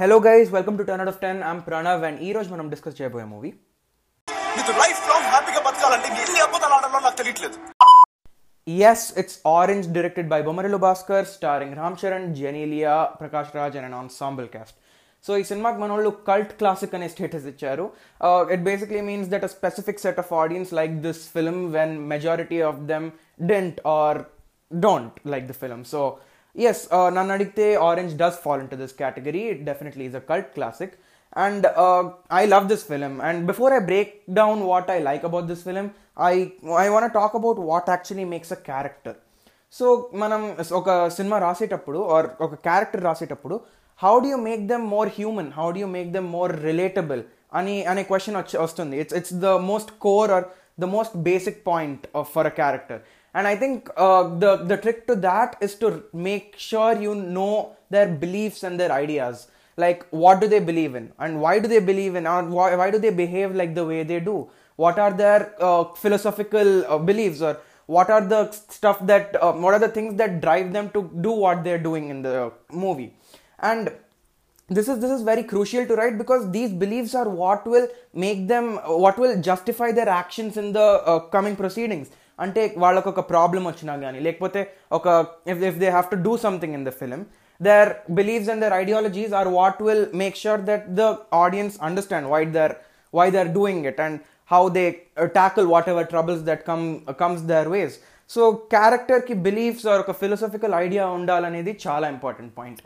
Hello guys welcome to ten out of ten I'm Pranav and ఈ రోజు మనం discuss చేయబోయే మూవీ నీకు లైఫ్ లాంగ్ హ్యాపీగా బతకాలంటే ఎన్ని అబద్ధాలు ఆడాలో నాకు తెలియట్లేదు yes it's Orange directed by Bommarillu Bhaskar starring Ram Charan Genelia Prakash Raj and ensemble cast so ఈ సినిమాకి మన వాళ్ళు కల్ట్ క్లాసిక్ అనే స్టేటస్ ఇచ్చారు it basically means that a specific set of audience like this film when majority of them didn't or don't like the film so yes నన్ను అడిగితే Orange does fall into this category it definitely is a cult classic and uh, I love this film. And before I break down what I like about this film, I I want to talk about what actually makes a character. So మనం ఒక cinema రాసేటప్పుడు are ఒక character రాసేటప్పుడు how do you make them more human how do you make them more relatable అని అనే question వచ్చి వస్తుంది. It's it's the most core or the most basic point of, for a character. And i think uh, the the trick to that is to make sure you know their beliefs and their ideas. Like what do they believe in? And why do they believe in and why, why do they behave like the way they do? What are their uh, philosophical uh, beliefs? Or what are the stuff that uh, what are the things that drive them to do what they're doing in the movie? And this is this is very crucial to write because these beliefs are what will make them what will justify their actions in the uh, coming proceedings అంటే వాళ్ళకు ఒక problem వచ్చినా కానీ లేకపోతే ఒక if if they have to do something in the film their beliefs and their ideologies are what will make sure that the audience understand why they're why they're doing it and how they uh, tackle whatever troubles that come uh, comes their ways so character ki beliefs or a philosophical idea undalanedi chala important point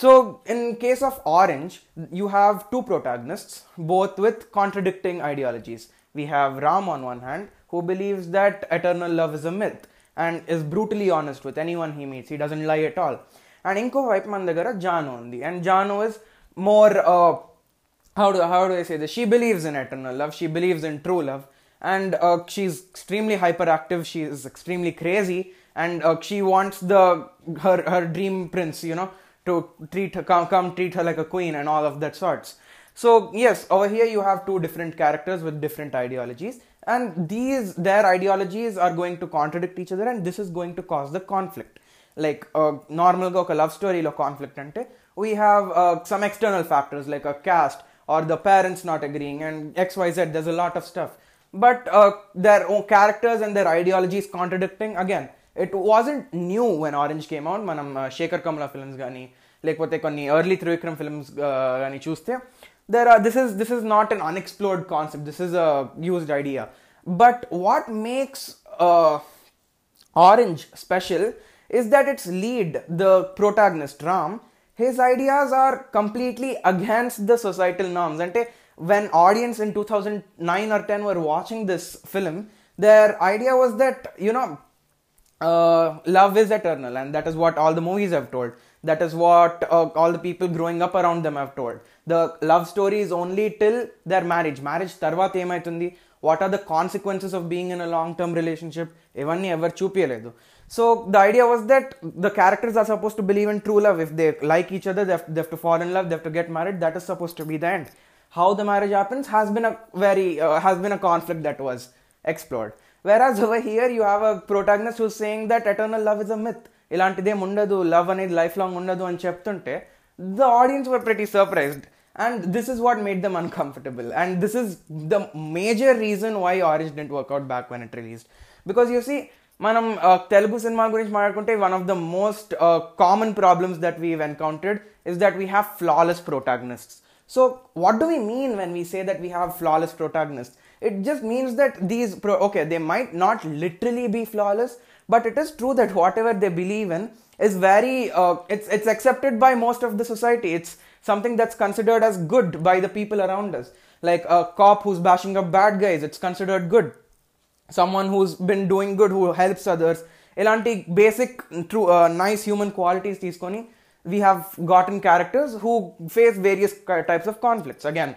So, in case of Orange, you have two protagonists, both with contradicting ideologies. We have Ram on one hand, who believes that eternal love is a myth and is brutally honest with anyone he meets. He doesn't lie at all. And Inko Vaipman Dagara Jano undi. And Jano is more uh, how do how do I say this? She believes in eternal love. She believes in true love, and uh, she's extremely hyperactive. She is extremely crazy, and uh, she wants the her her dream prince. You know, no to treat come come treat her like a queen and all of that sorts So yes, over here you have two different characters with different ideologies, and these their ideologies are going to contradict each other, and this is going to cause the conflict. Like uh, normal go love story lo conflict ante we have uh, some external factors like a caste or the parents not agreeing and xyz there's a lot of stuff but uh, their own characters and their ideologies contradicting again it wasn't new when orange came out మనం శేఖర్ కమలా films కానీ లేకపోతే కొన్ని early Trivikram films కానీ చూస్తే there are this is this is not an unexplored concept this is a used idea but what makes uh, orange special is that its lead the protagonist ram his ideas are completely against the societal norms and when audience in 2009 or 10 were watching this film their idea was that you know uh, love is eternal and that is what all the movies have told that is what uh, all the people growing up around them have told the love story is only till their marriage marriage తర్వాత ఏమైతుంది what are the consequences of being in a long term relationship ఇవన్నీ ఎవరు చూపించలేదు so the idea was that the characters are suppose to believe in true love if they like each other దెఫ్ to fall in love దెఫ్ to get married that is suppose to be the end how the marriage happens has been a very has been a conflict that was explored వెరాజ్ over here you have a ప్రొటాగ్నస్ట్ who saying that eternal love is a myth ఇలాంటిదేం ఉండదు love అనేది life long ఉండదు అని చెప్తుంటే the audience were pretty surprised and this is what made them uncomfortable and this is the major reason why orange dent work out back when it released because you see మనం Telugu cinema గురించి మాట్లాడుకుంటే one of the most common problems that we encountered is that we have flawless ప్రొటాగనిస్ట్స్ so what do we mean when we say that we have flawless protagonist it just means that these pro- okay they might not literally be flawless but it is true that whatever they believe in is very uh, it's it's accepted by most of the society. It's something that's considered as good by the people around us. Like a cop who's bashing up bad guys it's considered good. Someone who's been doing good who helps others. Elanti basic true uh, nice human qualities teeskoni we have gotten characters who face various types of conflicts. Again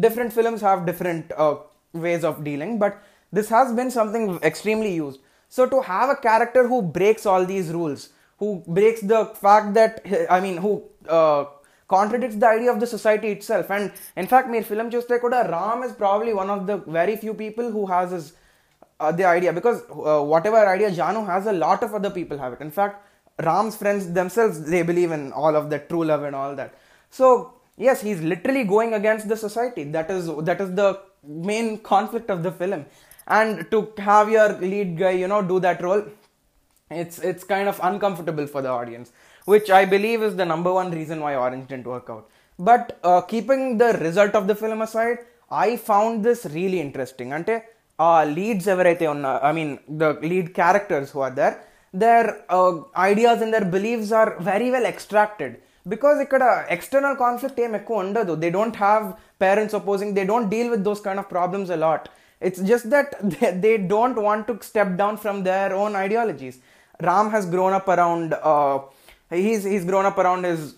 different films have different uh, ways of dealing but this has been something extremely used. So to have a character who breaks all these rules who breaks the fact that i mean who uh, contradicts the idea of the society itself. And in fact mere film chuste kuda ram is probably one of the very few people who has his uh, the idea. Because uh, whatever idea janu has a lot of other people have it. In fact ram's friends themselves they believe in all of that true love and all that. So yes he's literally going against the society. That is that is the main conflict of the film and to have your lead guy you know do that role it's it's kind of uncomfortable for the audience which i believe is the number one reason why orange didn't work out but uh, keeping the result of the film aside i found this really interesting అంటే ఆ leads ఎవరైతే ఉన్నా I mean the lead characters who are there their ideas and there believes are very well extracted because ఇక్కడ external conflict ఏం ఎక్కువ ఉండదు they don't have parents opposing they don't deal with those kind of problems allot it's just that they, they don't want to step down from their own ideologies ram has grown up around uh, he's he's grown up around his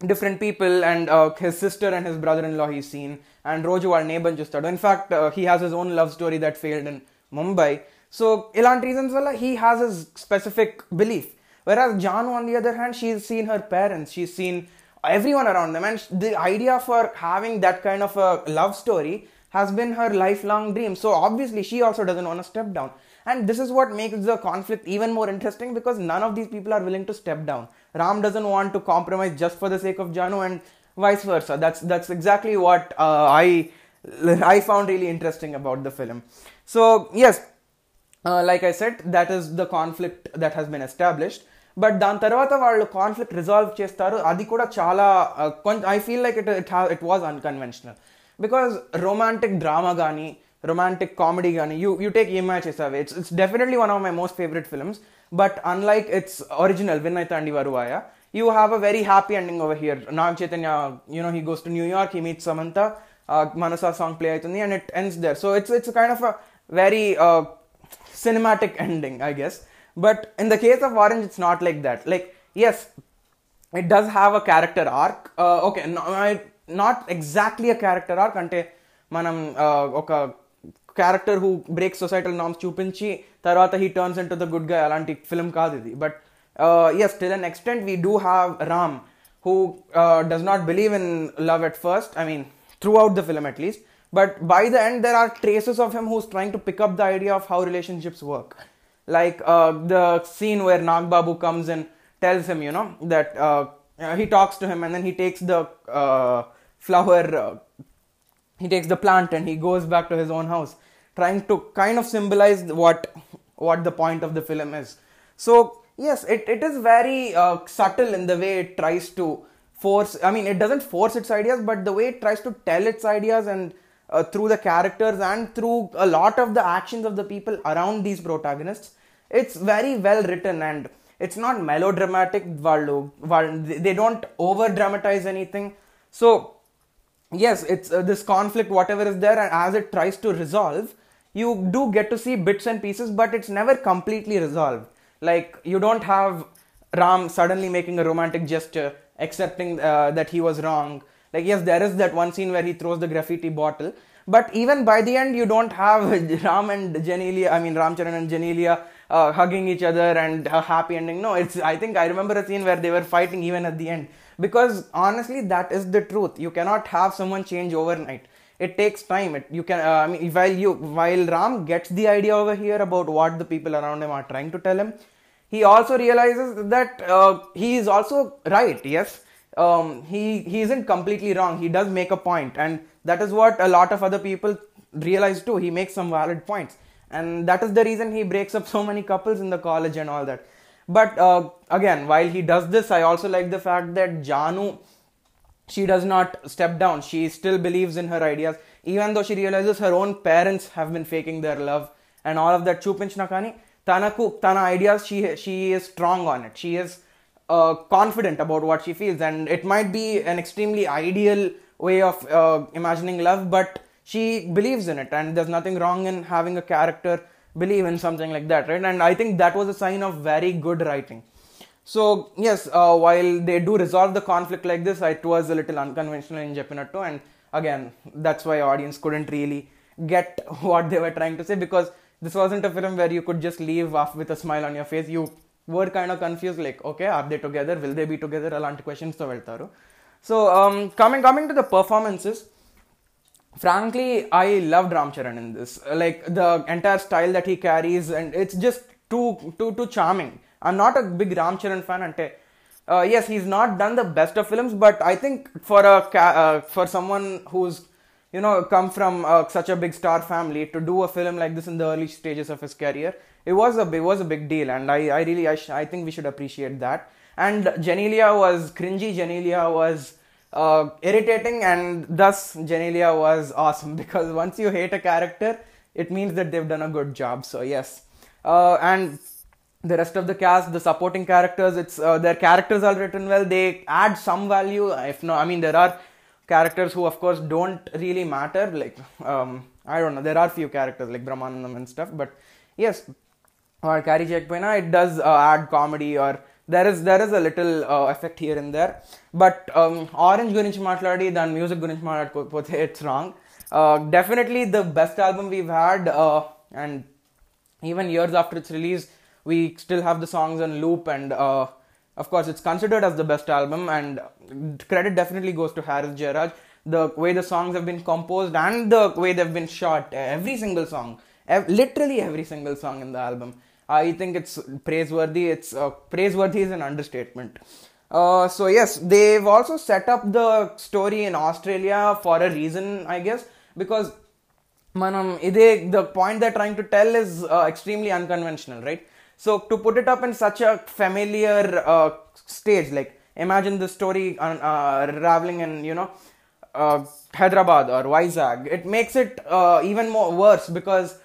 different people and uh, his sister and his brother-in-law he's seen and roju our neighbor చూస్తాడు in fact uh, he has his own love story that failed in mumbai so ఇలాంటి reasons వల్ల he has his specific belief whereas janu on the other hand she's seen her parents she's seen everyone around them and the idea for having that kind of a love story has been her lifelong dream. So obviously, she also doesn't want to step down. And this is what makes the conflict even more interesting because none of these people are willing to step down. Ram doesn't want to compromise just for the sake of Janu, and vice versa. That's that's exactly what uh, I I found really interesting about the film. So yes, uh, like I said, that is the conflict that has been established. But దాని తర్వాత వాళ్ళు conflict resolve చేస్తారు. అది కూడా చాలా కొంచెం I feel like it it it was unconventional because romantic drama కానీ romantic comedy కానీ you you take a match చేసావి it's it's definitely one of my most favourite films but unlike its original Vinnaithaandi Varuvaaya you have a very happy ending over here Nag Chaitanya you know he goes to New York he meet Samantha Manasa song play అవుతుంది and it ends there so it's it's kind of a very cinematic ending I guess But in the case of Orange, it's not like that. Like, yes, it does have a character arc. Uh, okay, no, I, not exactly a character arc అంటే మనం uh, ఒక character who break societal norms చూపించి తర్వాత he turns in to the good గా అలాంటి film కాదు ఇది but yes till an extent we do have Ram who uh, does not believe in love at first. I mean, throughout the film at least. But by the end, there are traces of him who's trying to pick up the idea of how relationships work. Like uh, the scene where Nag Babu comes and tells him, you know, that uh, uh, he talks to him and then he takes the uh, flower, uh, he takes the plant and he goes back to his own house, trying to kind of symbolize what what the point of the film is. So yes, it, it is very uh, subtle in the way it tries to force. I mean, it doesn't force its ideas, but the way it tries to tell its ideas and uh, through the characters and through a lot of the actions of the people around these protagonists, it's very well written and it's not melodramatic they don't over dramatize anything so yes it's uh, this conflict whatever is there and as it tries to resolve you do get to see bits and pieces but it's never completely resolved like you don't have ram suddenly making a romantic gesture accepting uh, that he was wrong like yes there is that one scene where he throws the graffiti bottle but even by the end you don't have ram and Genelia. i mean ramcharan and Genelia uh, hugging each other and a happy ending. No it's i think i remember a scene where they were fighting even at the end. Because honestly that is the truth. You cannot have someone change overnight. It takes time. It, you can uh, i mean while you while ram gets the idea over here about what the people around him are trying to tell him he also realizes that uh, he is also right yes? Um, he he isn't completely wrong. He does make a point. And that is what a lot of other people realize too. He makes some valid points and that is the reason he breaks up so many couples in the college and all that but uh, again while he does this i also like the fact that janu she does not step down she still believes in her ideas even though she realizes her own parents have been faking their love and all of that చూపించినా కానీ తనకు తన ideas she she is strong on it she is uh, confident about what she feels and it might be an extremely ideal way of uh, imagining love but she believes in it and there's nothing wrong in having a character believe in something like that right? And i think that was a sign of very good writing. So yes uh, while they do resolve the conflict like this it was a little unconventional in Japanotto and again that's why audience couldn't really get what they were trying to say because this wasn't a film where you could just leave off with a smile on your face. You were kind of confused like okay are they together? Will they be together? alanti questions so um coming coming to the performances frankly i loved ram charan in this like the entire style that he carries and it's just too too too charming i'm not a big ram charan fan ante uh, yes, he's not done the best of films, but I think for a uh, for someone who's you know come from uh, such a big star family to do a film like this in the early stages of his career, it was a it was a big deal, and I, I really I, I think we should appreciate that. And Genelia was cringy. Genelia was uh, irritating and thus Genelia was awesome because once you hate a character, it means that they've done a good job. So yes, uh, and the rest of the cast, the supporting characters, it's uh, their characters are written well. They add some value. If not, I mean there are characters who of course don't really matter. Like um, I don't know, there are few characters like Brahmanandam and stuff. But yes, or Kari it does uh, add comedy or there is there is a little uh, effect here and there. But Orange గురించి మాట్లాడి దాని music గురించి మాట్లాడుకోకపోతే it's wrong definitely the best album we had and even years after its release we still have the songs and loop and of course it's considered as the best album. And credit definitely goes to Harris Jayaraj. The way the songs have been composed and the way they've been shot every single song literally every single song in the album. I think it's praiseworthy. It's uh, praiseworthy is an understatement. Uh, so yes, they've also set up the story in Australia for a reason, I guess, because manam ide the point they're trying to tell is uh, extremely unconventional, right? So to put it up in such a familiar uh, stage, like imagine the story uh, uh, unraveling in you know uh, Hyderabad or Vizag, it makes it even more worse because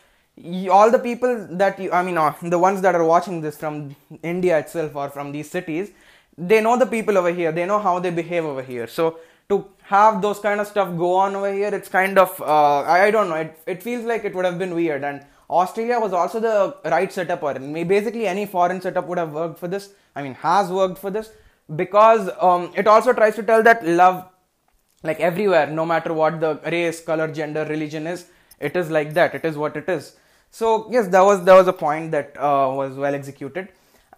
all the people that you, I mean, uh, the ones that are watching this from India itself or from these cities, they know the people over here, they know how they behave over here. So to have those kind of stuff go on over here, it's kind of, uh, I, I don't know, it, it feels like it would have been weird. And Australia was also the right setup, or basically any foreign setup would have worked for this. I mean, has worked for this because um, it also tries to tell that love like everywhere no matter what the race color gender religion is it is like that it is what it is so yes that was that was a point that uh, was well executed.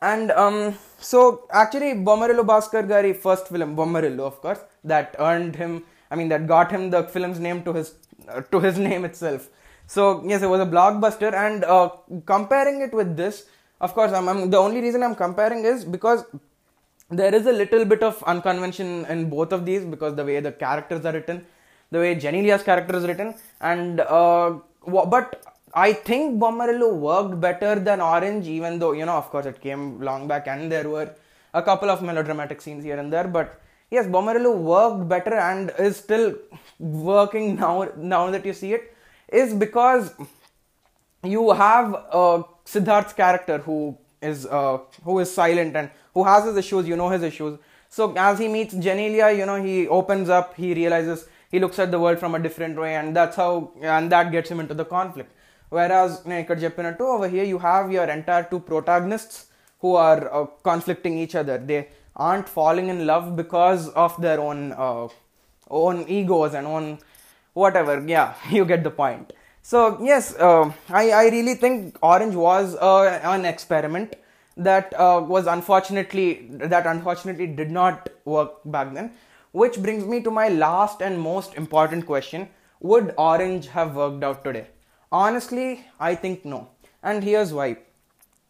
And um, so actually Bommarillu Bhaskar Gari first film Bommarillu of course that earned him I mean that got him the film's name to his uh, to his name itself. So yes it was a blockbuster. And uh, comparing it with this of course I'm, I'm the only reason I'm comparing is because there is a little bit of unconvention in both of these because the way the characters are written, the way Genelia's character is written, and uh, but I think Bommarillu worked better than Orange, even though you know, of course, it came long back and there were a couple of melodramatic scenes here and there, but yes, Bommarillu worked better and is still working now. Now that you see it, is because you have uh, Siddharth's character who is uh, who is silent and who has his issues. You know his issues. So as he meets Genelia, you know he opens up. He realizes he looks at the world from a different way, and that's how and that gets him into the conflict. Whereas నేను ఇక్కడ చెప్పినట్టు over here you have your entire two protagonists who are uh, conflicting each other. They aren't falling in love because of their own uh, own egos and own whatever. Yeah, you get the point. So yes, uh, I I really think Orange was uh, an experiment that uh, was unfortunately that unfortunately did not work back then. Which brings me to my last and most important question: Would Orange have worked out today? Honestly, I think no, and here's why.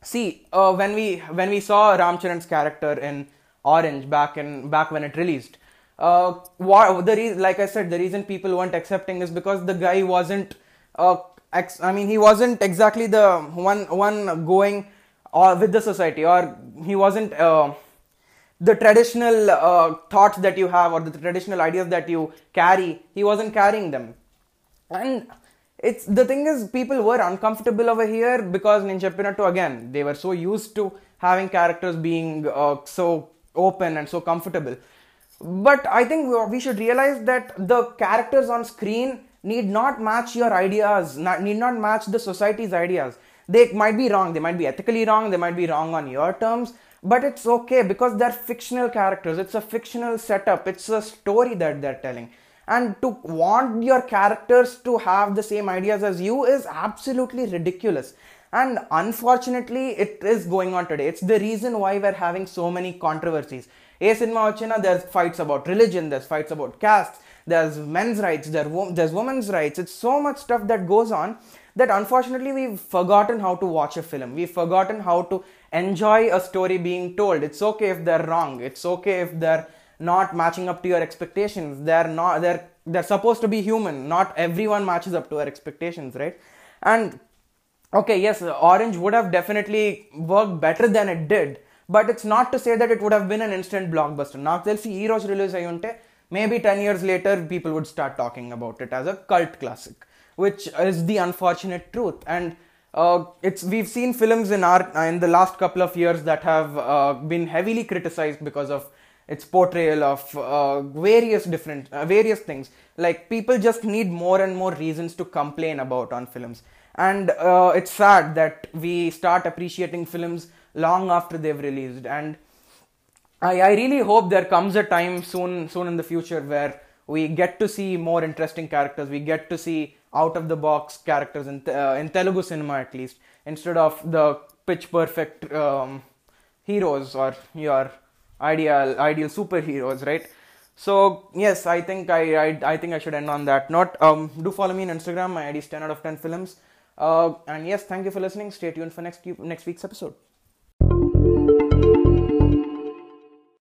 See, uh, when we when we saw Ramcharan's character in Orange back in back when it released, uh, the re- like I said, the reason people weren't accepting is because the guy wasn't. Uh, ex- I mean, he wasn't exactly the one one going uh, with the society, or he wasn't uh, the traditional uh, thoughts that you have or the traditional ideas that you carry. He wasn't carrying them, and it's the thing is people were uncomfortable over here because నేను చెప్పినట్టు again they were so used to having characters being uh, so open and so comfortable but i think we should realize that the characters on screen need not match your ideas not, need not match the society's ideas they might be wrong they might be ethically wrong they might be wrong on your terms but it's okay because they're fictional characters it's a fictional setup it's a story that they're telling and to want your characters to have the same ideas as you is absolutely ridiculous and unfortunately it is going on today it's the reason why we're having so many controversies A cinema వచ్చినా there's fights about religion there's fights about caste there's men's rights there wo- there's women's rights it's so much stuff that goes on that unfortunately we've forgotten how to watch a film. We've forgotten how to enjoy a story being told. It's okay if they're wrong. It's okay if they're not matching up to your expectations. They're not. They're they're supposed to be human. Not everyone matches up to our expectations, right? And okay, yes, Orange would have definitely worked better than it did. But it's not to say that it would have been an instant blockbuster. నాకు తెలిసి ఈ రోజు release అయి ఉంటే maybe ten years later people would start talking about it as a cult classic which is the unfortunate truth and uh, it's we've seen films in our in the last couple of years that have uh, been heavily criticized because of its portrayal of uh, various different uh, various things. Like people just need more and more reasons to complain about on films. And uh, it's sad that we start appreciating films long after they've released. And I, I really hope there comes a time soon soon in the future where we get to see more interesting characters. We get to see out of the box characters in uh, in Telugu cinema at least instead of the pitch perfect um, heroes or your ideal ideal superheroes, right? So yes, I think I, I I think I should end on that note. Um, do follow me on Instagram. My ID is ten out of ten films. Uh, and yes, thank you for listening. Stay tuned for next next week's episode.